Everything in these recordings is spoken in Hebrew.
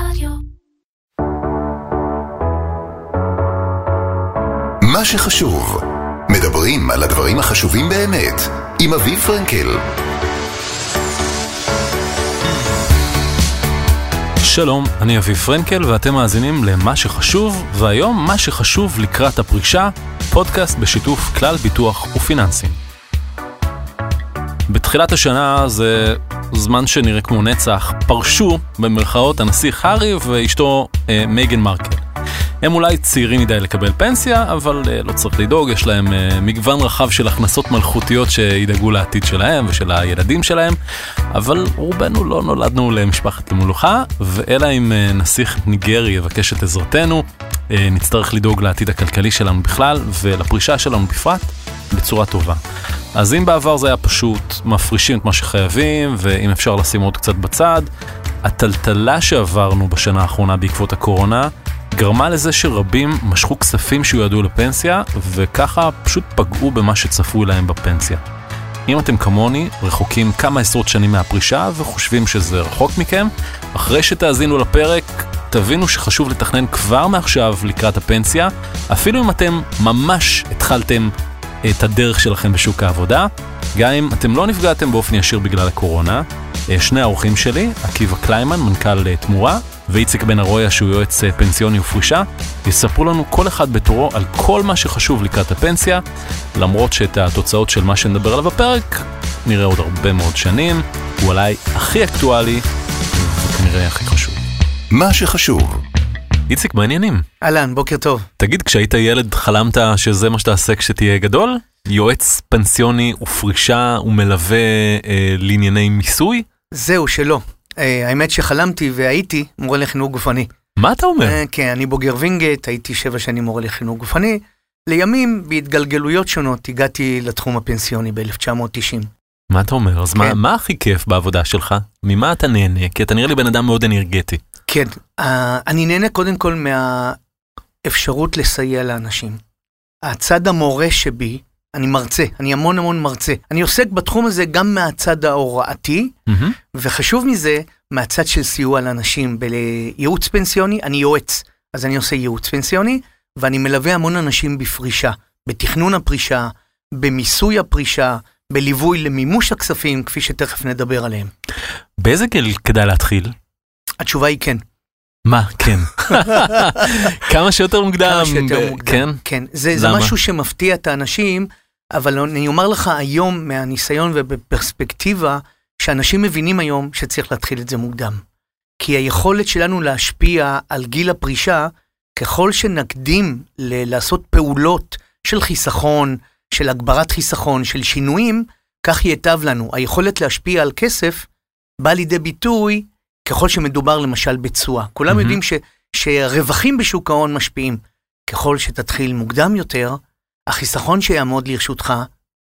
רדיו. מה שחשוב, מדברים על הדברים החשובים באמת, עם אביב פרנקל. שלום, אני אביב פרנקל ואתם מאזינים למה שחשוב, והיום מה שחשוב לקראת הפרישה, פודקאסט בשיתוף כלל ביטוח ופיננסים. בתחילת השנה זה זמן שנראה כמו נצח, פרשו במרכאות הנסיך הארי ואשתו אה, מייגן מרקל. הם אולי צעירים מדי לקבל פנסיה, אבל אה, לא צריך לדאוג, יש להם אה, מגוון רחב של הכנסות מלכותיות שידאגו לעתיד שלהם ושל הילדים שלהם, אבל רובנו לא נולדנו למשפחת המלוכה, ואלא אם אה, נסיך ניגרי יבקש את עזרתנו, אה, נצטרך לדאוג לעתיד הכלכלי שלנו בכלל ולפרישה שלנו בפרט בצורה טובה. אז אם בעבר זה היה פשוט מפרישים את מה שחייבים, ואם אפשר לשים עוד קצת בצד, הטלטלה שעברנו בשנה האחרונה בעקבות הקורונה, גרמה לזה שרבים משכו כספים שיועדו לפנסיה, וככה פשוט פגעו במה שצפוי להם בפנסיה. אם אתם כמוני, רחוקים כמה עשרות שנים מהפרישה וחושבים שזה רחוק מכם, אחרי שתאזינו לפרק, תבינו שחשוב לתכנן כבר מעכשיו לקראת הפנסיה, אפילו אם אתם ממש התחלתם את הדרך שלכם בשוק העבודה, גם אם אתם לא נפגעתם באופן ישיר בגלל הקורונה. אה, שני האורחים שלי, עקיבא קליימן, מנכ"ל אה, תמורה, ואיציק בן ארויה, שהוא יועץ אה, פנסיוני ופרישה, יספרו לנו כל אחד בתורו על כל מה שחשוב לקראת הפנסיה, למרות שאת התוצאות של מה שנדבר עליו בפרק, נראה עוד הרבה מאוד שנים, הוא אולי הכי אקטואלי, וכנראה הכי חשוב. מה שחשוב, איציק, מה העניינים? אהלן, בוקר טוב. תגיד, כשהיית ילד חלמת שזה מה שתעשה כשתהיה גדול? יועץ פנסיוני ופרישה ומלווה אה, לענייני מיסוי? זהו, שלא. אה, האמת שחלמתי והייתי מורה לחינוך גופני. מה אתה אומר? אה, כן, אני בוגר וינגייט, הייתי שבע שנים מורה לחינוך גופני. לימים, בהתגלגלויות שונות, הגעתי לתחום הפנסיוני ב-1990. מה אתה אומר? אז מה, כן. מה הכי כיף בעבודה שלך? ממה אתה נהנה? כי אתה נראה לי בן אדם מאוד אנרגטי. כן, אה, אני נהנה קודם כל מהאפשרות לסייע לאנשים. הצד המורה שבי, אני מרצה, אני המון המון מרצה. אני עוסק בתחום הזה גם מהצד ההוראתי, מהמם. וחשוב מזה, מהצד של סיוע לאנשים בייעוץ פנסיוני, אני יועץ. אז אני עושה ייעוץ פנסיוני, ואני מלווה המון אנשים בפרישה, בתכנון הפרישה, במיסוי הפרישה, בליווי למימוש הכספים, כפי שתכף נדבר עליהם. באיזה גיל כדאי להתחיל? התשובה היא כן. מה, כן. כמה שיותר מוקדם. כמה שיותר מוקדם. כן? כן, זה, זה? משהו שמפתיע את האנשים, אבל אני אומר לך היום מהניסיון ובפרספקטיבה, שאנשים מבינים היום שצריך להתחיל את זה מוקדם. כי היכולת שלנו להשפיע על גיל הפרישה, ככל שנקדים ל- לעשות פעולות של חיסכון, של הגברת חיסכון, של שינויים, כך ייטב לנו. היכולת להשפיע על כסף באה לידי ביטוי ככל שמדובר למשל בתשואה. כולם מהמם. יודעים ש, שרווחים בשוק ההון משפיעים. ככל שתתחיל מוקדם יותר, החיסכון שיעמוד לרשותך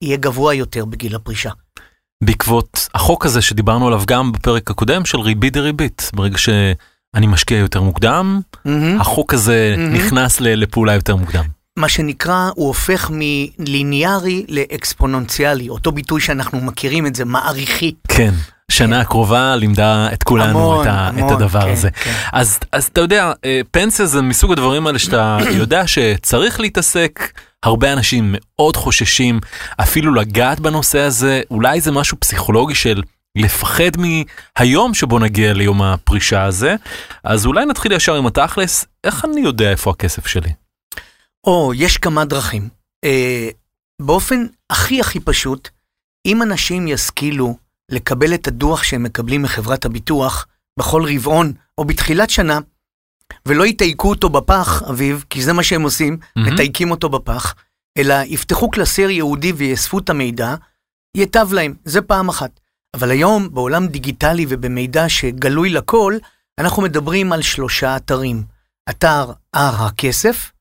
יהיה גבוה יותר בגיל הפרישה. בעקבות החוק הזה שדיברנו עליו גם בפרק הקודם של ריבית דריבית. ברגע שאני משקיע יותר מוקדם, מהמם. החוק הזה מהמם. נכנס ל- לפעולה יותר מוקדם. מה שנקרא, הוא הופך מליניארי לאקספוננציאלי, אותו ביטוי שאנחנו מכירים את זה, מעריכי. כן. שנה הקרובה לימדה את כולנו המון, את, ה- המון, את הדבר כן, הזה. כן. אז, אז אתה יודע, אה, פנסיה זה מסוג הדברים האלה שאתה יודע שצריך להתעסק, הרבה אנשים מאוד חוששים אפילו לגעת בנושא הזה, אולי זה משהו פסיכולוגי של לפחד מהיום שבו נגיע ליום הפרישה הזה, אז אולי נתחיל ישר עם התכלס, איך אני יודע איפה הכסף שלי? או, יש כמה דרכים. אה, באופן הכי הכי פשוט, אם אנשים ישכילו לקבל את הדוח שהם מקבלים מחברת הביטוח בכל רבעון או בתחילת שנה, ולא יתייקו אותו בפח, אביב, כי זה מה שהם עושים, מהמם. מתייקים אותו בפח, אלא יפתחו קלסר ייעודי ויאספו את המידע, ייטב להם, זה פעם אחת. אבל היום, בעולם דיגיטלי ובמידע שגלוי לכל, אנחנו מדברים על שלושה אתרים. אתר הר הכסף, מהמם,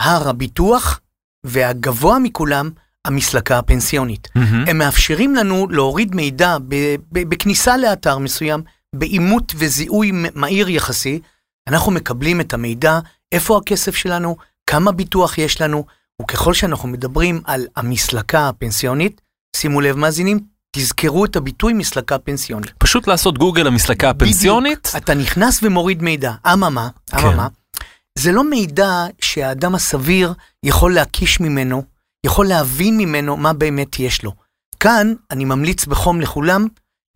הר הביטוח, והגבוה מכולם, המסלקה הפנסיונית. מהמם. הם מאפשרים לנו להוריד מידע ב- ב- בכניסה לאתר מסוים, באימות וזיהוי מהיר יחסי. אנחנו מקבלים את המידע, איפה הכסף שלנו, כמה ביטוח יש לנו, וככל שאנחנו מדברים על המסלקה הפנסיונית, שימו לב מאזינים, תזכרו את הביטוי מסלקה פנסיונית. פשוט לעשות גוגל למסלקה הפנסיונית. בדיוק. אתה נכנס ומוריד מידע. אממה, כן. זה לא מידע שהאדם הסביר יכול להקיש ממנו, יכול להבין ממנו מה באמת יש לו. כאן אני ממליץ בחום לכולם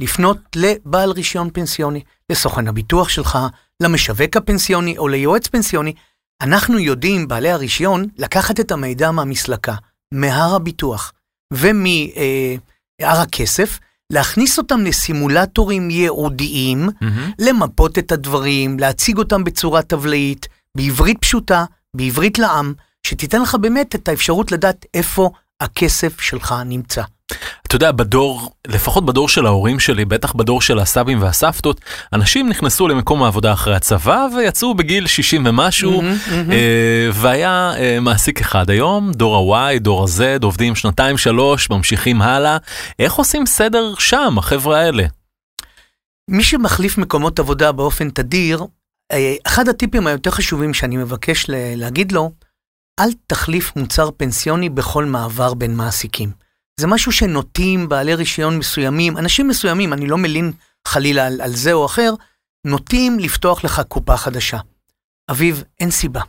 לפנות לבעל רישיון פנסיוני, לסוכן הביטוח שלך, למשווק הפנסיוני או ליועץ פנסיוני. אנחנו יודעים, בעלי הרישיון, לקחת את המידע מהמסלקה, מהר הביטוח ומהר הכסף, להכניס אותם לסימולטורים ייעודיים, מהמם. למפות את הדברים, להציג אותם בצורה טבלאית, בעברית פשוטה, בעברית לעם, שתיתן לך באמת את האפשרות לדעת איפה הכסף שלך נמצא. אתה יודע, בדור, לפחות בדור של ההורים שלי, בטח בדור של הסבים והסבתות, אנשים נכנסו למקום העבודה אחרי הצבא ויצאו בגיל 60 ומשהו, מהמם. אה, והיה אה, מעסיק אחד היום, דור ה-Y, דור ה-Z, עובדים שנתיים שלוש, ממשיכים הלאה. איך עושים סדר שם, החבר'ה האלה? מי שמחליף מקומות עבודה באופן תדיר, אחד הטיפים היותר חשובים שאני מבקש להגיד לו, אל תחליף מוצר פנסיוני בכל מעבר בין מעסיקים. זה משהו שנוטים בעלי רישיון מסוימים, אנשים מסוימים, אני לא מלין חלילה על, על זה או אחר, נוטים לפתוח לך קופה חדשה. אביב, אין סיבה.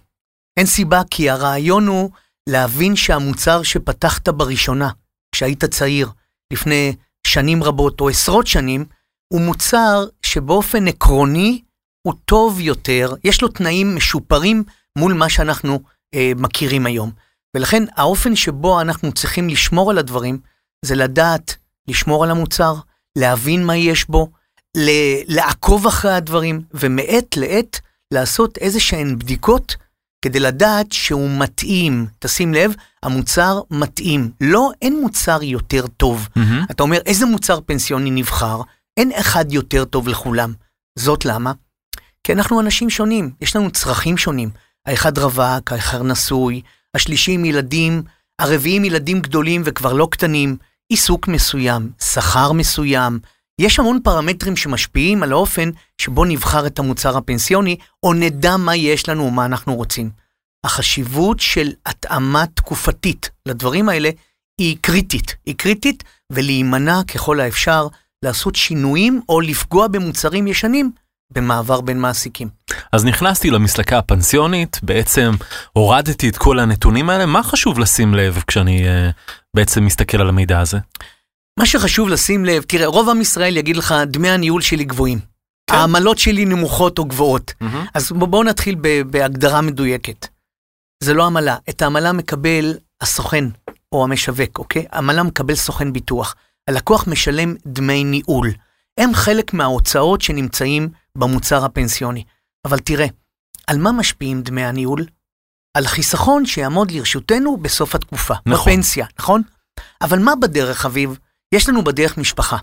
אין סיבה כי הרעיון הוא להבין שהמוצר שפתחת בראשונה, כשהיית צעיר, לפני שנים רבות או עשרות שנים, הוא מוצר שבאופן עקרוני הוא טוב יותר, יש לו תנאים משופרים מול מה שאנחנו אה, מכירים היום. ולכן האופן שבו אנחנו צריכים לשמור על הדברים, זה לדעת לשמור על המוצר, להבין מה יש בו, לעקוב אחרי הדברים, ומעת לעת לעשות איזה שהן בדיקות כדי לדעת שהוא מתאים. תשים לב, המוצר מתאים. לא, אין מוצר יותר טוב. מהמם. אתה אומר, איזה מוצר פנסיוני נבחר? אין אחד יותר טוב לכולם. זאת למה? כי אנחנו אנשים שונים, יש לנו צרכים שונים. האחד רווק, האחר נשוי, השלישי עם ילדים, הרביעי עם ילדים גדולים וכבר לא קטנים, עיסוק מסוים, שכר מסוים. יש המון פרמטרים שמשפיעים על האופן שבו נבחר את המוצר הפנסיוני, או נדע מה יש לנו ומה אנחנו רוצים. החשיבות של התאמה תקופתית לדברים האלה היא קריטית. היא קריטית, ולהימנע ככל האפשר לעשות שינויים או לפגוע במוצרים ישנים במעבר בין מעסיקים. אז נכנסתי למסלקה הפנסיונית, בעצם הורדתי את כל הנתונים האלה, מה חשוב לשים לב כשאני אה, בעצם מסתכל על המידע הזה? מה שחשוב לשים לב, תראה, רוב עם ישראל יגיד לך, דמי הניהול שלי גבוהים. כן. העמלות שלי נמוכות או גבוהות. מהמם. אז בוא- בואו נתחיל ב- בהגדרה מדויקת. זה לא עמלה, את העמלה מקבל הסוכן או המשווק, אוקיי? עמלה מקבל סוכן ביטוח. הלקוח משלם דמי ניהול. הם חלק מההוצאות שנמצאים במוצר הפנסיוני. אבל תראה, על מה משפיעים דמי הניהול? על חיסכון שיעמוד לרשותנו בסוף התקופה. נכון. בפנסיה, נכון? אבל מה בדרך, אביב? יש לנו בדרך משפחה.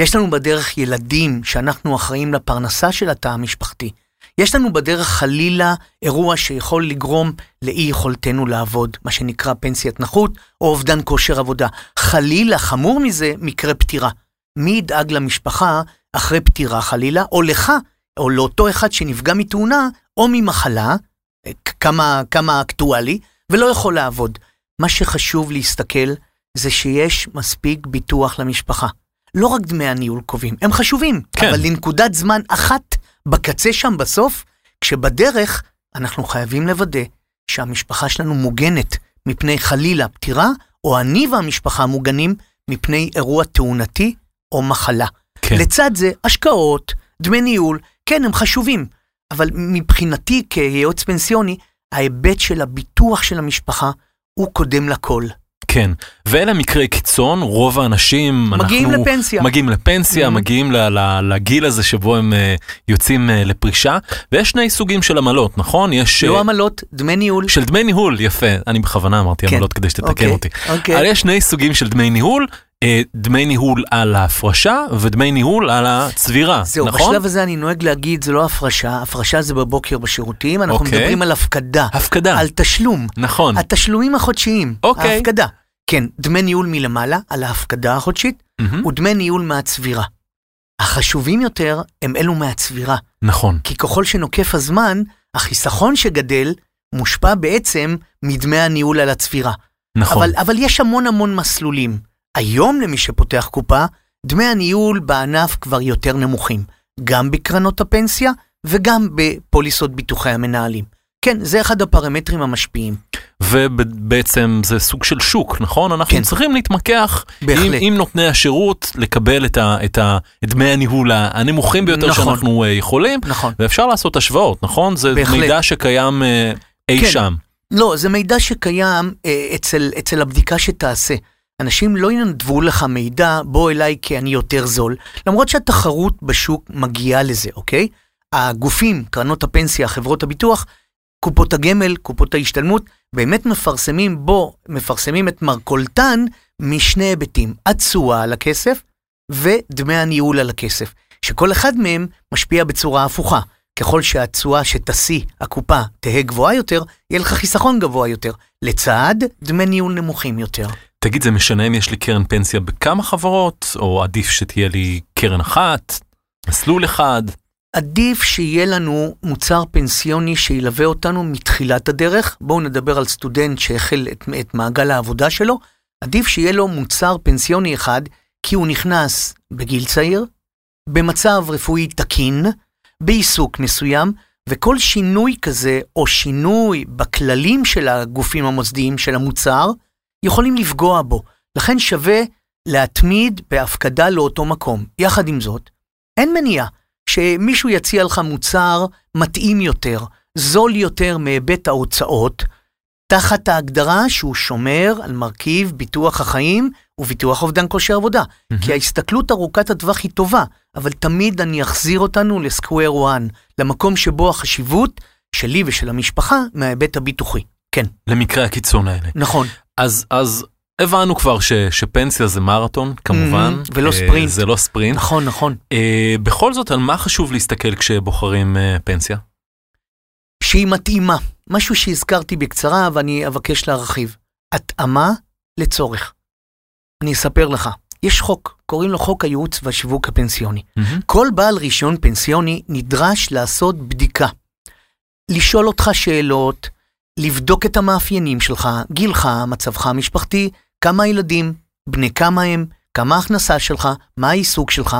יש לנו בדרך ילדים שאנחנו אחראים לפרנסה של התא המשפחתי. יש לנו בדרך חלילה אירוע שיכול לגרום לאי יכולתנו לעבוד, מה שנקרא פנסיית נכות או אובדן כושר עבודה. חלילה, חמור מזה, מקרה פטירה. מי ידאג למשפחה אחרי פטירה חלילה, או לך, או לאותו אחד שנפגע מתאונה או ממחלה, אה, כמה, כמה אקטואלי, ולא יכול לעבוד. מה שחשוב להסתכל זה שיש מספיק ביטוח למשפחה. לא רק דמי הניהול קובעים, הם חשובים, כן. אבל לנקודת זמן אחת בקצה שם בסוף, כשבדרך אנחנו חייבים לוודא שהמשפחה שלנו מוגנת מפני חלילה פטירה, או אני והמשפחה מוגנים מפני אירוע תאונתי או מחלה. כן. לצד זה, השקעות, דמי ניהול, כן, הם חשובים, אבל מבחינתי כיועץ פנסיוני, ההיבט של הביטוח של המשפחה הוא קודם לכל. כן, ואלה מקרי קיצון, רוב האנשים, מגיעים אנחנו לפנסיה. מגיעים לפנסיה, Mhm. מגיעים ל- ל- לגיל הזה שבו הם אה, יוצאים אה, לפרישה, ויש שני סוגים של עמלות, נכון? יש... לא אה, עמלות, דמי ניהול. של דמי ניהול, יפה, אני בכוונה אמרתי כן. עמלות כדי שתתקן אוקיי, אותי. אוקיי. אבל יש שני סוגים של דמי ניהול, דמי ניהול על ההפרשה ודמי ניהול על הצבירה, זהו, נכון? בשלב הזה אני נוהג להגיד, זה לא הפרשה, הפרשה זה בבוקר בשירותים, אנחנו אוקיי. מדברים על הפקדה, הפקדה, על תשלום, נכון. התשלומים החודשיים, אוקיי. ההפקדה. כן, דמי ניהול מלמעלה, על ההפקדה החודשית, מהמם, ודמי ניהול מהצבירה. החשובים יותר הם אלו מהצבירה, נכון, כי ככל שנוקף הזמן, החיסכון שגדל מושפע בעצם מדמי הניהול על הצבירה. נכון. אבל, אבל יש המון המון מסלולים. היום למי שפותח קופה, דמי הניהול בענף כבר יותר נמוכים, גם בקרנות הפנסיה וגם בפוליסות ביטוחי המנהלים. כן, זה אחד הפרמטרים המשפיעים. ובעצם זה סוג של שוק, נכון? אנחנו כן. צריכים להתמקח עם, בהחלט. עם נותני השירות, לקבל את, ה, את, ה, את דמי הניהול הנמוכים ביותר נכון. שאנחנו אה, יכולים, נכון. ואפשר לעשות השוואות, נכון? זה בהחלט. מידע שקיים אה, אי כן. שם. לא, זה מידע שקיים אה, אצל, אצל הבדיקה שתעשה. אנשים לא ינדבו לך מידע, בוא אליי כי אני יותר זול, למרות שהתחרות בשוק מגיעה לזה, אוקיי? הגופים, קרנות הפנסיה, חברות הביטוח, קופות הגמל, קופות ההשתלמות, באמת מפרסמים בו, מפרסמים את מרכולתן משני היבטים, התשואה על הכסף ודמי הניהול על הכסף, שכל אחד מהם משפיע בצורה הפוכה. ככל שהתשואה שתשיא הקופה תהא גבוהה יותר, יהיה לך חיסכון גבוה יותר, לצד דמי ניהול נמוכים יותר. תגיד, זה משנה אם יש לי קרן פנסיה בכמה חברות, או עדיף שתהיה לי קרן אחת, מסלול אחד? עדיף שיהיה לנו מוצר פנסיוני שילווה אותנו מתחילת הדרך. בואו נדבר על סטודנט שהחל את, את מעגל העבודה שלו. עדיף שיהיה לו מוצר פנסיוני אחד, כי הוא נכנס בגיל צעיר, במצב רפואי תקין, בעיסוק מסוים, וכל שינוי כזה, או שינוי בכללים של הגופים המוסדיים של המוצר, יכולים לפגוע בו. לכן שווה להתמיד בהפקדה לאותו מקום. יחד עם זאת, אין מניעה שמישהו יציע לך מוצר מתאים יותר, זול יותר מהיבט ההוצאות, תחת ההגדרה שהוא שומר על מרכיב ביטוח החיים וביטוח אובדן כושר עבודה. כי ההסתכלות ארוכת הטווח היא טובה, אבל תמיד אני אחזיר אותנו לסקוויר וואן, למקום שבו החשיבות שלי ושל המשפחה מההיבט הביטוחי. כן, למקרה הקיצון האלה. נכון. אז, אז הבנו כבר ש, שפנסיה זה מרתון, כמובן. Mhm, ולא אה, ספרינט. זה לא ספרינט. נכון, נכון. אה, בכל זאת, על מה חשוב להסתכל כשבוחרים אה, פנסיה? שהיא מתאימה. משהו שהזכרתי בקצרה ואני אבקש להרחיב. התאמה לצורך. אני אספר לך. יש חוק, קוראים לו חוק הייעוץ והשיווק הפנסיוני. מהמם. כל בעל רישיון פנסיוני נדרש לעשות בדיקה. לשאול אותך שאלות, לבדוק את המאפיינים שלך, גילך, מצבך המשפחתי, כמה ילדים, בני כמה הם, כמה ההכנסה שלך, מה העיסוק שלך.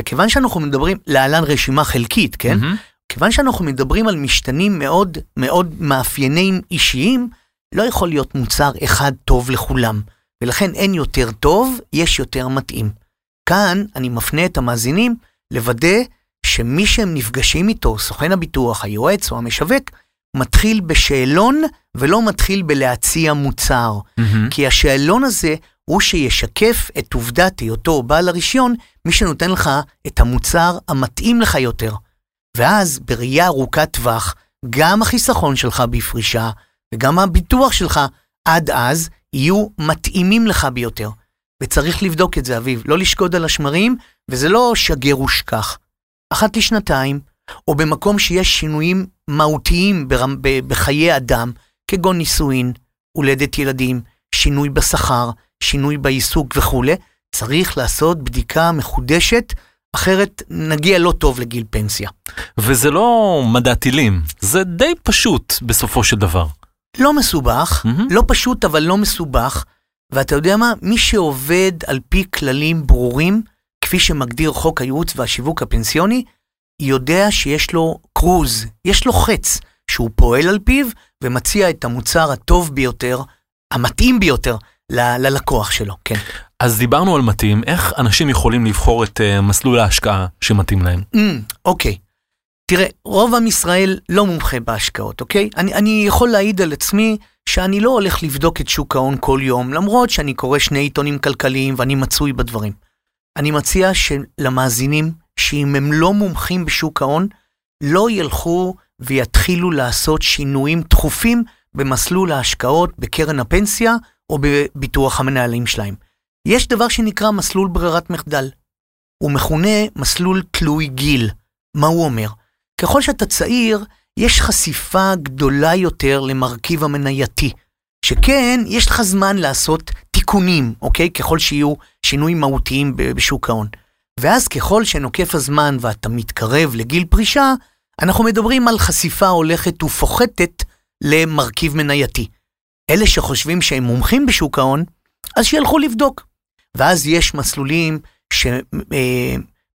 וכיוון שאנחנו מדברים, להלן רשימה חלקית, כן? מהמם. כיוון שאנחנו מדברים על משתנים מאוד מאוד מאפיינים אישיים, לא יכול להיות מוצר אחד טוב לכולם, ולכן אין יותר טוב, יש יותר מתאים. כאן אני מפנה את המאזינים לוודא שמי שהם נפגשים איתו, סוכן הביטוח, היועץ או המשווק, מתחיל בשאלון ולא מתחיל בלהציע מוצר. מהמם. כי השאלון הזה הוא שישקף את עובדת היותו בעל הרישיון, מי שנותן לך את המוצר המתאים לך יותר. ואז בראייה ארוכת טווח, גם החיסכון שלך בפרישה וגם הביטוח שלך עד אז יהיו מתאימים לך ביותר. וצריך לבדוק את זה, אביב, לא לשקוד על השמרים, וזה לא שגר ושכח. אחת לשנתיים, או במקום שיש שינויים מהותיים ברמ- ב- בחיי אדם, כגון נישואין, הולדת ילדים, שינוי בשכר, שינוי בעיסוק וכולי, צריך לעשות בדיקה מחודשת, אחרת נגיע לא טוב לגיל פנסיה. וזה לא מדע טילים, זה די פשוט בסופו של דבר. לא מסובך, מהמם. לא פשוט אבל לא מסובך, ואתה יודע מה? מי שעובד על פי כללים ברורים, כפי שמגדיר חוק הייעוץ והשיווק הפנסיוני, יודע שיש לו קרוז, יש לו חץ, שהוא פועל על פיו ומציע את המוצר הטוב ביותר, המתאים ביותר ל- ללקוח שלו, כן. אז דיברנו על מתאים, איך אנשים יכולים לבחור את uh, מסלול ההשקעה שמתאים להם? Mm, אוקיי. תראה, רוב עם ישראל לא מומחה בהשקעות, אוקיי? אני, אני יכול להעיד על עצמי שאני לא הולך לבדוק את שוק ההון כל יום, למרות שאני קורא שני עיתונים כלכליים ואני מצוי בדברים. אני מציע שלמאזינים, שאם הם לא מומחים בשוק ההון, לא ילכו ויתחילו לעשות שינויים תכופים במסלול ההשקעות בקרן הפנסיה או בביטוח המנהלים שלהם. יש דבר שנקרא מסלול ברירת מחדל. הוא מכונה מסלול תלוי גיל. מה הוא אומר? ככל שאתה צעיר, יש חשיפה גדולה יותר למרכיב המנייתי. שכן, יש לך זמן לעשות תיקונים, אוקיי? ככל שיהיו שינויים מהותיים בשוק ההון. ואז ככל שנוקף הזמן ואתה מתקרב לגיל פרישה, אנחנו מדברים על חשיפה הולכת ופוחתת למרכיב מנייתי. אלה שחושבים שהם מומחים בשוק ההון, אז שילכו לבדוק. ואז יש מסלולים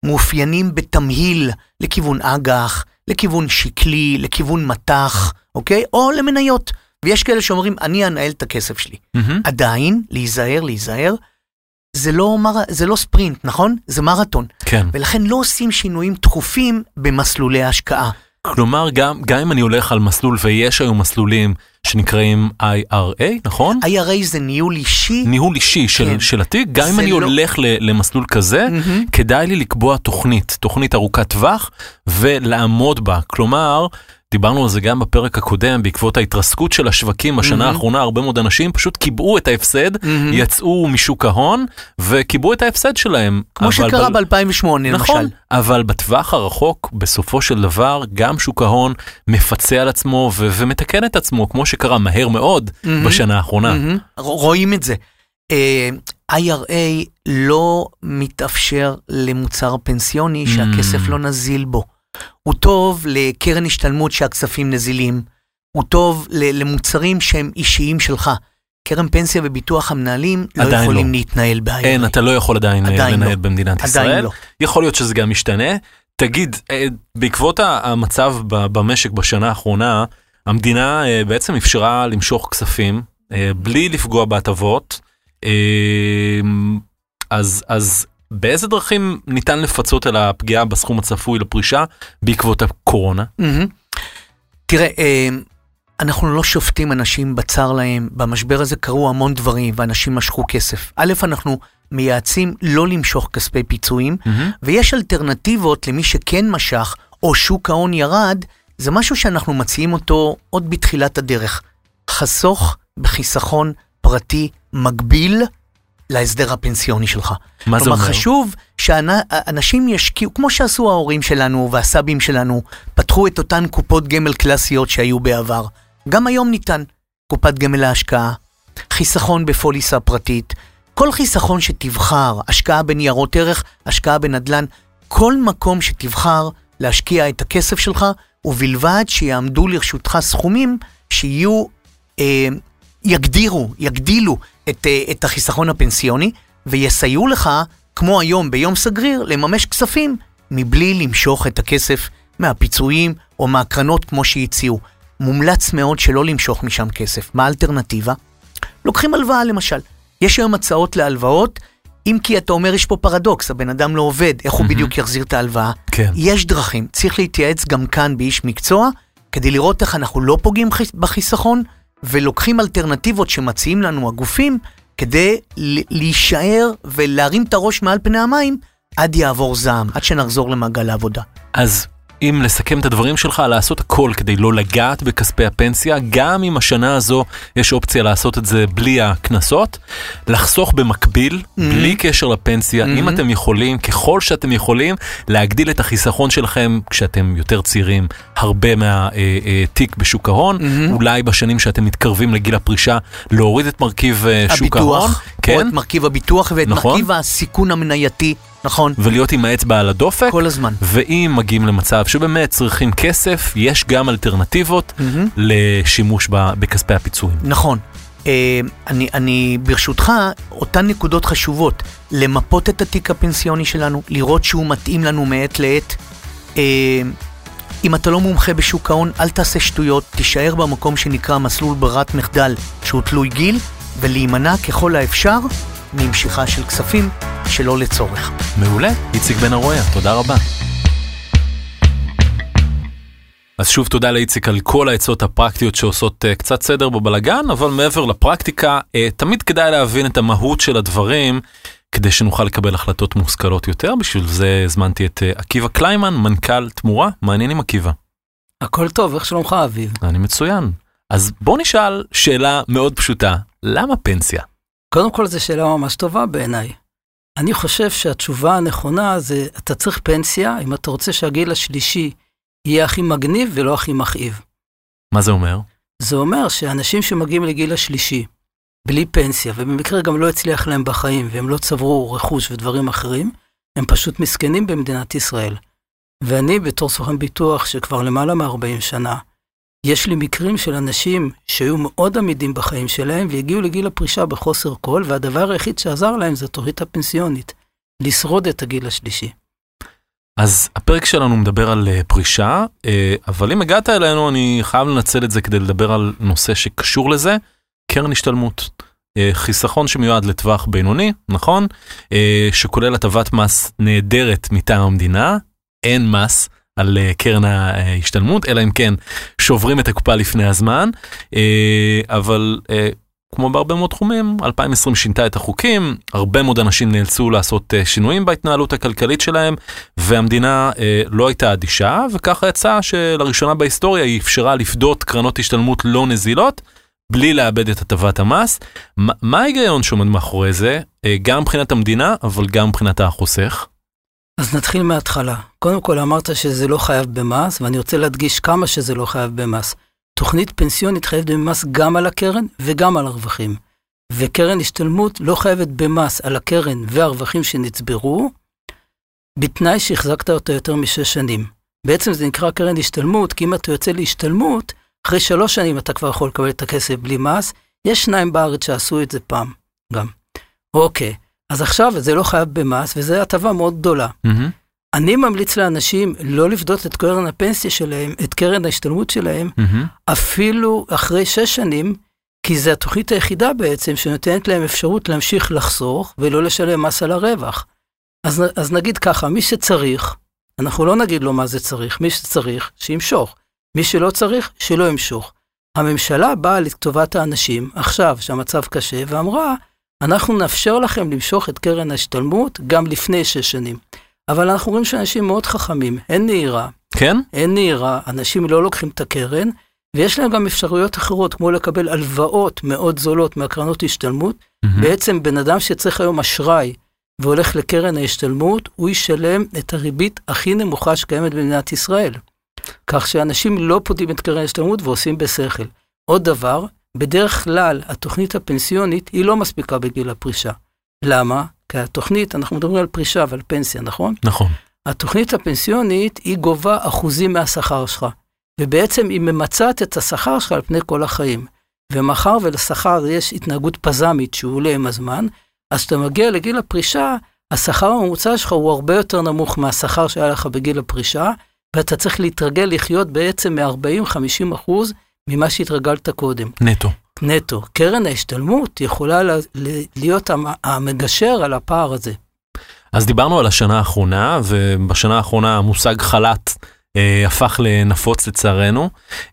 שמאופיינים בתמהיל לכיוון אג"ח, לכיוון שקלי, לכיוון מטח, אוקיי? או למניות. ויש כאלה שאומרים, אני אנהל את הכסף שלי. מהמם. עדיין, להיזהר, להיזהר, זה לא, מר... זה לא ספרינט, נכון? זה מרתון. כן. ולכן לא עושים שינויים תכופים במסלולי ההשקעה. כלומר, גם, גם אם אני הולך על מסלול, ויש היום מסלולים שנקראים IRA, נכון? IRA זה ניהול אישי. ניהול אישי של, כן. של התיק, גם אם אני לא- הולך ל- למסלול כזה, מהמם. כדאי לי לקבוע תוכנית, תוכנית ארוכת טווח, ולעמוד בה. כלומר, דיברנו על זה גם בפרק הקודם, בעקבות ההתרסקות של השווקים בשנה מהמם. האחרונה, הרבה מאוד אנשים פשוט קיבעו את ההפסד, מהמם. יצאו משוק ההון, וקיבעו את ההפסד שלהם. כמו שקרה ב- ב-2008 נכון, למשל. אבל בטווח הרחוק, בסופו של דבר, גם שוק ההון מפצה על עצמו ו- ומתקן את עצמו, כמו שקרה מהר מאוד מהמם. בשנה האחרונה. ר- רואים את זה. אה, IRA לא מתאפשר למוצר פנסיוני שהכסף Mm. לא נזיל בו. הוא טוב לקרן השתלמות שהכספים נזילים, הוא טוב למוצרים שהם אישיים שלך. קרן פנסיה וביטוח המנהלים לא עדיין יכולים לא. להתנהל ב-IRA. אין, אתה לא יכול עדיין, אה, עדיין לנהל לא. במדינת ישראל. עדיין לא. יכול להיות שזה גם משתנה. תגיד, אה, בעקבות המצב במשק בשנה האחרונה, המדינה אה, בעצם אפשרה למשוך כספים בלי לפגוע בהטבות. אז, אז באיזה דרכים ניתן לפצות על הפגיעה בסכום הצפוי לפרישה בעקבות הקורונה? מהמם. תראה, אה, אנחנו לא שופטים אנשים בצר להם, במשבר הזה קרו המון דברים ואנשים משכו כסף. א', אנחנו מייעצים לא למשוך כספי פיצויים, ויש אלטרנטיבות למי שכן משך, או שוק ההון ירד, זה משהו שאנחנו מציעים אותו עוד בתחילת הדרך. חסוך בחיסכון פרטי מקביל להסדר הפנסיוני שלך. מה זה כלומר, אומר? חשוב שאנשים ישקיעו, כמו שעשו ההורים שלנו והסבים שלנו, פתחו את אותן קופות גמל קלאסיות שהיו בעבר. גם היום ניתן קופת גמל להשקעה, חיסכון בפוליסה פרטית, כל חיסכון שתבחר, השקעה בניירות ערך, השקעה בנדל"ן, כל מקום שתבחר להשקיע את הכסף שלך, ובלבד שיעמדו לרשותך סכומים שיהיו, אה, יגדירו, יגדילו את, אה, את החיסכון הפנסיוני, ויסייעו לך, כמו היום ביום סגריר, לממש כספים, מבלי למשוך את הכסף מהפיצויים או מהקרנות כמו שהציעו. מומלץ מאוד שלא למשוך משם כסף. מה האלטרנטיבה? לוקחים הלוואה למשל. יש היום הצעות להלוואות, אם כי אתה אומר יש פה פרדוקס, הבן אדם לא עובד, איך הוא. בדיוק יחזיר את ההלוואה? כן. יש דרכים, צריך להתייעץ גם כאן באיש מקצוע, כדי לראות איך אנחנו לא פוגעים חיס- בחיסכון, ולוקחים אלטרנטיבות שמציעים לנו הגופים, כדי להישאר ולהרים את הראש מעל פני המים, עד יעבור זעם, עד שנחזור למעגל העבודה. אז אם לסכם את הדברים שלך, לעשות הכל כדי לא לגעת בכספי הפנסיה, גם אם השנה הזו יש אופציה לעשות את זה בלי הקנסות, לחסוך במקביל, בלי קשר לפנסיה, אם Mhm. אתם יכולים, ככל שאתם יכולים, להגדיל את החיסכון שלכם כשאתם יותר צעירים, הרבה מהתיק בשוק ההון, Mhm. אולי בשנים שאתם מתקרבים לגיל הפרישה, להוריד את מרכיב אה, שוק ההון, הביטוח, או כן, את מרכיב הביטוח ואת נכון. מרכיב הסיכון המנייתי, נכון, ולהיות עם האצבע על הדופק. כל הזמן. ואם מגיעים למצב שבאמת צריכים כסף, יש גם אלטרנטיבות מהמם. לשימוש ב- בכספי הפיצויים. נכון. אה, אני, אני ברשותך, אותן נקודות חשובות, למפות את התיק הפנסיוני שלנו, לראות שהוא מתאים לנו מעת לעת. אה, אם אתה לא מומחה בשוק ההון, אל תעשה שטויות, תישאר במקום שנקרא מסלול ברירת מחדל שהוא תלוי גיל, ולהימנע ככל האפשר ממשיכה של כספים שלא לצורך. מעולה, איציק בן ארויה, תודה רבה. אז שוב תודה לאיציק על כל העצות הפרקטיות שעושות uh, קצת סדר בבלגן, אבל מעבר לפרקטיקה, uh, תמיד כדאי להבין את המהות של הדברים, כדי שנוכל לקבל החלטות מושכלות יותר. בשביל זה הזמנתי את uh, עקיבא קליימן, מנכ"ל תמורה. מעניינים עקיבא. הכל טוב, איך שלומך אביב? אני מצוין. אז בוא נשאל שאלה מאוד פשוטה, למה פנסיה? קודם כל זו שאלה ממש טובה בעיניי. אני חושב שהתשובה הנכונה זה, אתה צריך פנסיה אם אתה רוצה שהגיל השלישי יהיה הכי מגניב ולא הכי מכאיב. מה זה אומר? זה אומר שאנשים שמגיעים לגיל השלישי, בלי פנסיה, ובמקרה גם לא הצליח להם בחיים, והם לא צברו רכוש ודברים אחרים, הם פשוט מסכנים במדינת ישראל. ואני, בתור סוכן ביטוח שכבר למעלה מ-40 שנה, יש לי מקרים של אנשים שהיו מאוד עמידים בחיים שלהם והגיעו לגיל הפרישה בחוסר כל, והדבר היחיד שעזר להם זה התוכנית הפנסיונית. לשרוד את הגיל השלישי. אז הפרק שלנו מדבר על אה, פרישה, אה, אבל אם הגעת אלינו אני חייב לנצל את זה כדי לדבר על נושא שקשור לזה, קרן השתלמות. אה, חיסכון שמיועד לטווח בינוני, נכון? שכולל הטבת מס נהדרת מטעם המדינה, אין מס על קרן ההשתלמות, אלא אם כן שוברים את הקופה לפני הזמן, אבל כמו בהרבה מאוד תחומים, 2020 שינתה את החוקים, הרבה מאוד אנשים נאלצו לעשות אה, שינויים בהתנהלות הכלכלית שלהם, והמדינה אה, לא הייתה אדישה, וככה יצא שלראשונה בהיסטוריה היא אפשרה לפדות קרנות השתלמות לא נזילות, בלי לאבד את הטבת המס. ما, מה ההיגיון שעומד מאחורי זה, אה, גם מבחינת המדינה, אבל גם מבחינת החוסך? אז נתחיל מההתחלה. קודם כל אמרת שזה לא חייב במס, ואני רוצה להדגיש כמה שזה לא חייב במס. תוכנית פנסיונית חייבת במס גם על הקרן וגם על הרווחים. וקרן השתלמות לא חייבת במס על הקרן והרווחים שנצברו, בתנאי שהחזקת אותה יותר משש שנים. בעצם זה נקרא קרן השתלמות, כי אם אתה יוצא להשתלמות, אחרי שלוש שנים אתה כבר יכול לקבל את הכסף בלי מס. יש שניים בארץ שעשו את זה פעם, גם. אוקיי, אז עכשיו זה לא חייב במס, וזו הטבה מאוד גדולה. Mm-hmm. אני ממליץ לאנשים לא לפדות את קרן הפנסיה שלהם, את קרן ההשתלמות שלהם, mm-hmm. אפילו אחרי שש שנים, כי זו התוכנית היחידה בעצם שנותנת להם אפשרות להמשיך לחסוך ולא לשלם מס על הרווח. אז, אז נגיד ככה, מי שצריך, אנחנו לא נגיד לו מה זה צריך, מי שצריך, שימשוך. מי שלא צריך, שלא ימשוך. הממשלה באה לטובת האנשים, עכשיו שהמצב קשה, ואמרה, אנחנו נאפשר לכם למשוך את קרן ההשתלמות גם לפני שש שנים. אבל אנחנו רואים שאנשים מאוד חכמים, אין נהירה. כן? אין נהירה, אנשים לא לוקחים את הקרן, ויש להם גם אפשרויות אחרות, כמו לקבל הלוואות מאוד זולות מהקרנות השתלמות. Mm-hmm. בעצם בן אדם שצריך היום אשראי והולך לקרן ההשתלמות, הוא ישלם את הריבית הכי נמוכה שקיימת במדינת ישראל. כך שאנשים לא פודים את קרן ההשתלמות ועושים בשכל. עוד דבר, בדרך כלל התוכנית הפנסיונית היא לא מספיקה בגיל הפרישה. למה? כי התוכנית, אנחנו מדברים על פרישה ועל פנסיה, נכון? נכון. התוכנית הפנסיונית היא גובה אחוזים מהשכר שלך, ובעצם היא ממצת את השכר שלך על פני כל החיים. ומאחר ולשכר יש התנהגות פזמית שהוא עולה עם הזמן, אז כשאתה מגיע לגיל הפרישה, השכר הממוצע שלך הוא הרבה יותר נמוך מהשכר שהיה לך בגיל הפרישה, ואתה צריך להתרגל לחיות בעצם מ-40-50 אחוז ממה שהתרגלת קודם. נטו. נטו. קרן ההשתלמות יכולה להיות המגשר על הפער הזה. אז דיברנו על השנה האחרונה, ובשנה האחרונה המושג חל"ת אה, הפך לנפוץ לצערנו.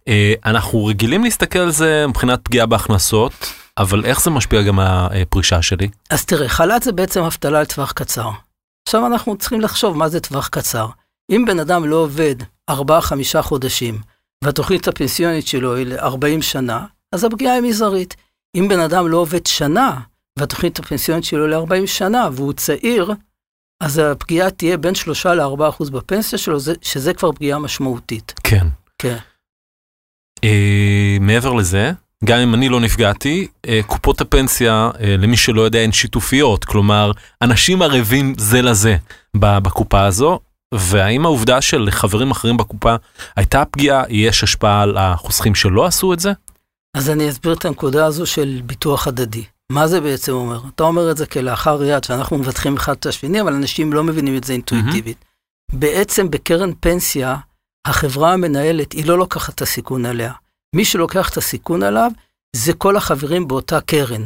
אה, אנחנו רגילים להסתכל על זה מבחינת פגיעה בהכנסות, אבל איך זה משפיע גם על הפרישה שלי? אז תראה, חל"ת זה בעצם אבטלה לטווח קצר. עכשיו אנחנו צריכים לחשוב מה זה טווח קצר. אם בן אדם לא עובד 4-5 חודשים, והתוכנית הפנסיונית שלו היא ל-40 שנה, אז הפגיעה היא מזערית. אם בן אדם לא עובד שנה, והתוכנית הפנסיונית שלו ל-40 שנה, והוא צעיר, אז הפגיעה תהיה בין 3 ל-4 אחוז בפנסיה שלו, שזה כבר פגיעה משמעותית. כן. כן. אה, מעבר לזה, גם אם אני לא נפגעתי, אה, קופות הפנסיה, אה, למי שלא יודע, הן שיתופיות, כלומר, אנשים ערבים זה לזה בקופה הזו, והאם העובדה של חברים אחרים בקופה הייתה פגיעה, יש השפעה על החוסכים שלא עשו את זה? אז אני אסביר את הנקודה הזו של ביטוח הדדי. מה זה בעצם אומר? אתה אומר את זה כלאחר יד, שאנחנו מבטחים אחד את השני, אבל אנשים לא מבינים את זה אינטואיטיבית. Mm-hmm. בעצם בקרן פנסיה, החברה המנהלת, היא לא לוקחת את הסיכון עליה. מי שלוקח את הסיכון עליו, זה כל החברים באותה קרן.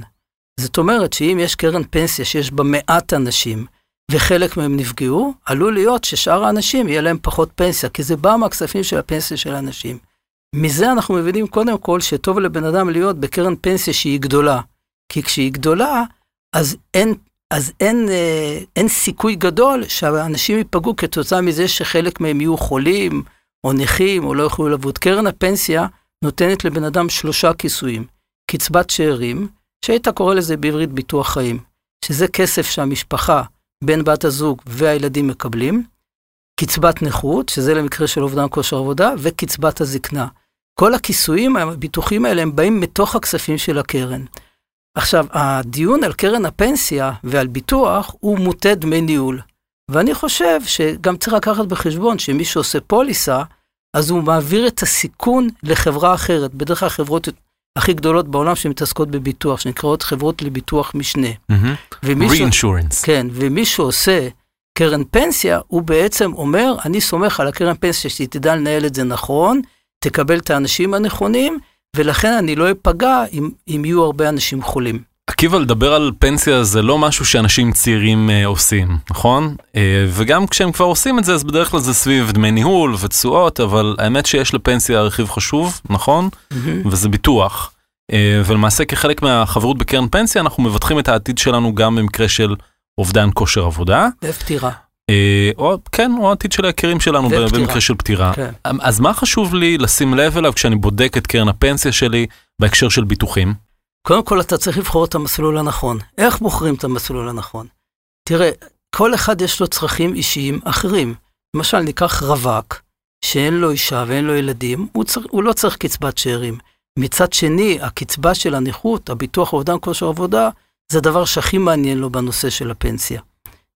זאת אומרת שאם יש קרן פנסיה שיש בה מעט אנשים, וחלק מהם נפגעו, עלול להיות ששאר האנשים יהיה להם פחות פנסיה, כי זה בא מהכספים של הפנסיה של האנשים. מזה אנחנו מבינים קודם כל שטוב לבן אדם להיות בקרן פנסיה שהיא גדולה. כי כשהיא גדולה, אז אין, אז אין, אה, אין סיכוי גדול שהאנשים ייפגעו כתוצאה מזה שחלק מהם יהיו חולים, או נכים, או לא יוכלו לעבוד. קרן הפנסיה נותנת לבן אדם שלושה כיסויים. קצבת שאירים, שהיית קורא לזה בעברית ביטוח חיים, שזה כסף שהמשפחה, בן בת הזוג והילדים מקבלים, קצבת נכות, שזה למקרה של אובדן כושר עבודה, וקצבת הזקנה. כל הכיסויים, הביטוחים האלה, הם באים מתוך הכספים של הקרן. עכשיו, הדיון על קרן הפנסיה ועל ביטוח הוא מוטה דמי ניהול. ואני חושב שגם צריך לקחת בחשבון שמי שעושה פוליסה, אז הוא מעביר את הסיכון לחברה אחרת. בדרך כלל חברות הכי גדולות בעולם שמתעסקות בביטוח, שנקראות חברות לביטוח משנה. ומישהו, reinsurance. כן, ומי שעושה קרן פנסיה, הוא בעצם אומר, אני סומך על הקרן פנסיה שהיא תדע לנהל את זה נכון, תקבל את האנשים הנכונים, ולכן אני לא אפגע אם, אם יהיו הרבה אנשים חולים. עקיבא, לדבר על פנסיה זה לא משהו שאנשים צעירים אה, עושים, נכון? אה, וגם כשהם כבר עושים את זה, אז בדרך כלל זה סביב דמי ניהול ותשואות, אבל האמת שיש לפנסיה רכיב חשוב, נכון? וזה ביטוח. אה, ולמעשה כחלק מהחברות בקרן פנסיה, אנחנו מבטחים את העתיד שלנו גם במקרה של אובדן כושר עבודה. ופטירה. אה, או כן, או העתיד של היקירים שלנו ופטירה. במקרה של פטירה. כן. אז מה חשוב לי לשים לב אליו כשאני בודק את קרן הפנסיה שלי בהקשר של ביטוחים? קודם כל אתה צריך לבחור את המסלול הנכון. איך בוחרים את המסלול הנכון? תראה, כל אחד יש לו צרכים אישיים אחרים. למשל, ניקח רווק, שאין לו אישה ואין לו ילדים, הוא, צר, הוא לא צריך קצבת שאירים. מצד שני, הקצבה של הנכות, הביטוח אובדן כושר עבודה, זה הדבר שהכי מעניין לו בנושא של הפנסיה.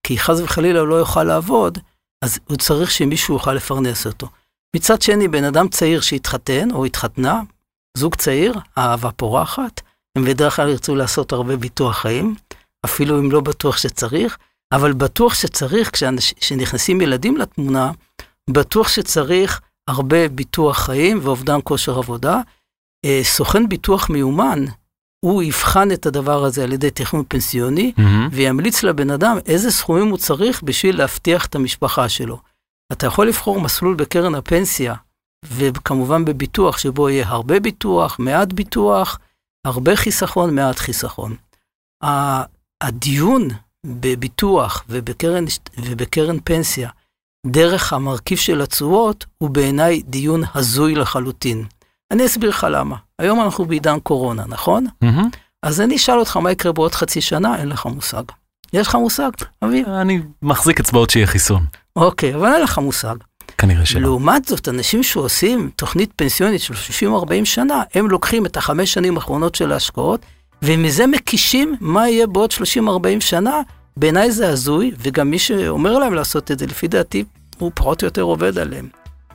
כי חס וחלילה הוא לא יוכל לעבוד, אז הוא צריך שמישהו יוכל לפרנס אותו. מצד שני, בן אדם צעיר שהתחתן או התחתנה, זוג צעיר, אהבה פורחת, הם בדרך כלל ירצו לעשות הרבה ביטוח חיים, אפילו אם לא בטוח שצריך, אבל בטוח שצריך, כשנכנסים ילדים לתמונה, בטוח שצריך הרבה ביטוח חיים ואובדן כושר עבודה. אה, סוכן ביטוח מיומן, הוא יבחן את הדבר הזה על ידי תכנון פנסיוני, מהמם. וימליץ לבן אדם איזה סכומים הוא צריך בשביל להבטיח את המשפחה שלו. אתה יכול לבחור מסלול בקרן הפנסיה, וכמובן בביטוח, שבו יהיה הרבה ביטוח, מעט ביטוח, הרבה חיסכון, מעט חיסכון. הדיון בביטוח ובקרן, ובקרן פנסיה, דרך המרכיב של התשואות, הוא בעיניי דיון הזוי לחלוטין. אני אסביר לך למה. היום אנחנו בעידן קורונה, נכון? מהמם. אז אני אשאל אותך מה יקרה בעוד חצי שנה, אין לך מושג. יש לך מושג, אביב? אני מחזיק אצבעות שיהיה חיסון. אוקיי, אבל אין לך מושג. כנראה שלא. לעומת זאת, אנשים שעושים תוכנית פנסיונית של 30-40 שנה, הם לוקחים את החמש שנים האחרונות של ההשקעות, ומזה מקישים מה יהיה בעוד 30-40 שנה. בעיניי זה הזוי, וגם מי שאומר להם לעשות את זה, לפי דעתי, הוא פחות או יותר עובד עליהם.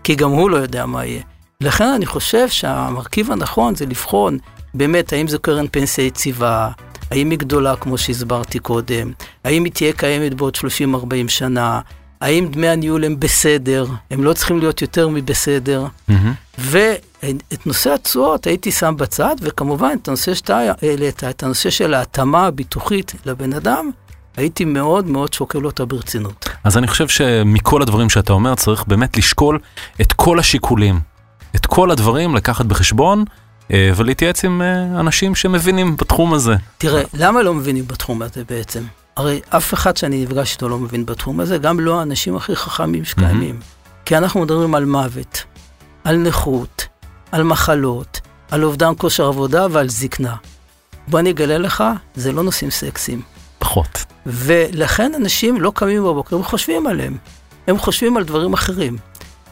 כי גם הוא לא יודע מה יהיה. לכן אני חושב שהמרכיב הנכון זה לבחון באמת האם זו קרן פנסיה יציבה, האם היא גדולה כמו שהסברתי קודם, האם היא תהיה קיימת בעוד 30-40 שנה, האם דמי הניהול הם בסדר, הם לא צריכים להיות יותר מבסדר. מהמם. ואת נושא התשואות הייתי שם בצד, וכמובן את הנושא שאתה העלית, את הנושא של ההתאמה הביטוחית לבן אדם, הייתי מאוד מאוד שוקל אותה ברצינות. אז אני חושב שמכל הדברים שאתה אומר צריך באמת לשקול את כל השיקולים, את כל הדברים לקחת בחשבון אה, ולהתייעץ עם אה, אנשים שמבינים בתחום הזה. תראה, למה לא מבינים בתחום הזה בעצם? הרי אף אחד שאני נפגש איתו לא מבין בתחום הזה, גם לא האנשים הכי חכמים שקיימים. כי אנחנו מדברים על מוות, על נכות, על מחלות, על אובדן כושר עבודה ועל זקנה. בוא אני אגלה לך, זה לא נושאים סקסיים. פחות. ולכן אנשים לא קמים בבוקר וחושבים עליהם. הם חושבים על דברים אחרים.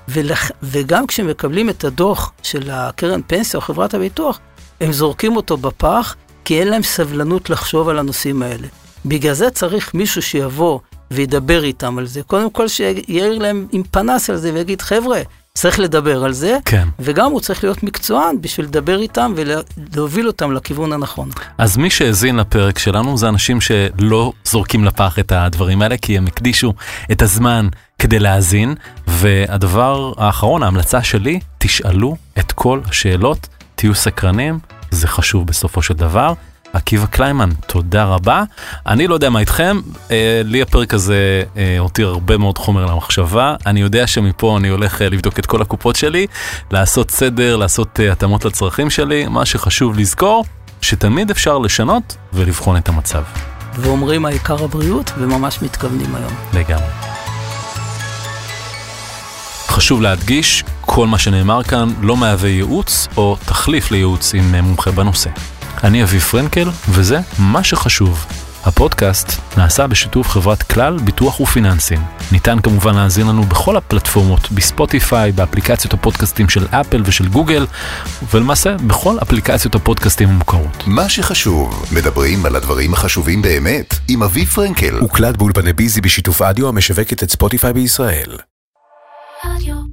ולכ... וגם כשמקבלים את הדוח של הקרן פנסיה או חברת הביטוח, הם זורקים אותו בפח, כי אין להם סבלנות לחשוב על הנושאים האלה. בגלל זה צריך מישהו שיבוא וידבר איתם על זה. קודם כל שיעיר להם עם פנס על זה ויגיד, חבר'ה, צריך לדבר על זה, כן. וגם הוא צריך להיות מקצוען בשביל לדבר איתם ולהוביל אותם לכיוון הנכון. אז מי שהאזין לפרק שלנו זה אנשים שלא זורקים לפח את הדברים האלה, כי הם הקדישו את הזמן כדי להאזין. והדבר האחרון, ההמלצה שלי, תשאלו את כל השאלות, תהיו סקרנים, זה חשוב בסופו של דבר. עקיבא קליימן, תודה רבה. אני לא יודע מה איתכם, אה, לי הפרק הזה אה, הותיר הרבה מאוד חומר למחשבה. אני יודע שמפה אני הולך אה, לבדוק את כל הקופות שלי, לעשות סדר, לעשות אה, התאמות לצרכים שלי. מה שחשוב לזכור, שתמיד אפשר לשנות ולבחון את המצב. ואומרים העיקר הבריאות, וממש מתכוונים היום. לגמרי. חשוב להדגיש, כל מה שנאמר כאן לא מהווה ייעוץ או תחליף לייעוץ עם אה, מומחה בנושא. אני אביב פרנקל, וזה מה שחשוב. הפודקאסט נעשה בשיתוף חברת כלל ביטוח ופיננסים. ניתן כמובן להאזין לנו בכל הפלטפורמות, בספוטיפיי, באפליקציות הפודקאסטים של אפל ושל גוגל, ולמעשה בכל אפליקציות הפודקאסטים המוכרות. מה שחשוב, מדברים על הדברים החשובים באמת, עם אביב פרנקל. הוקלט באולפני ביזי בשיתוף אדיו המשווקת את ספוטיפיי בישראל. רדיו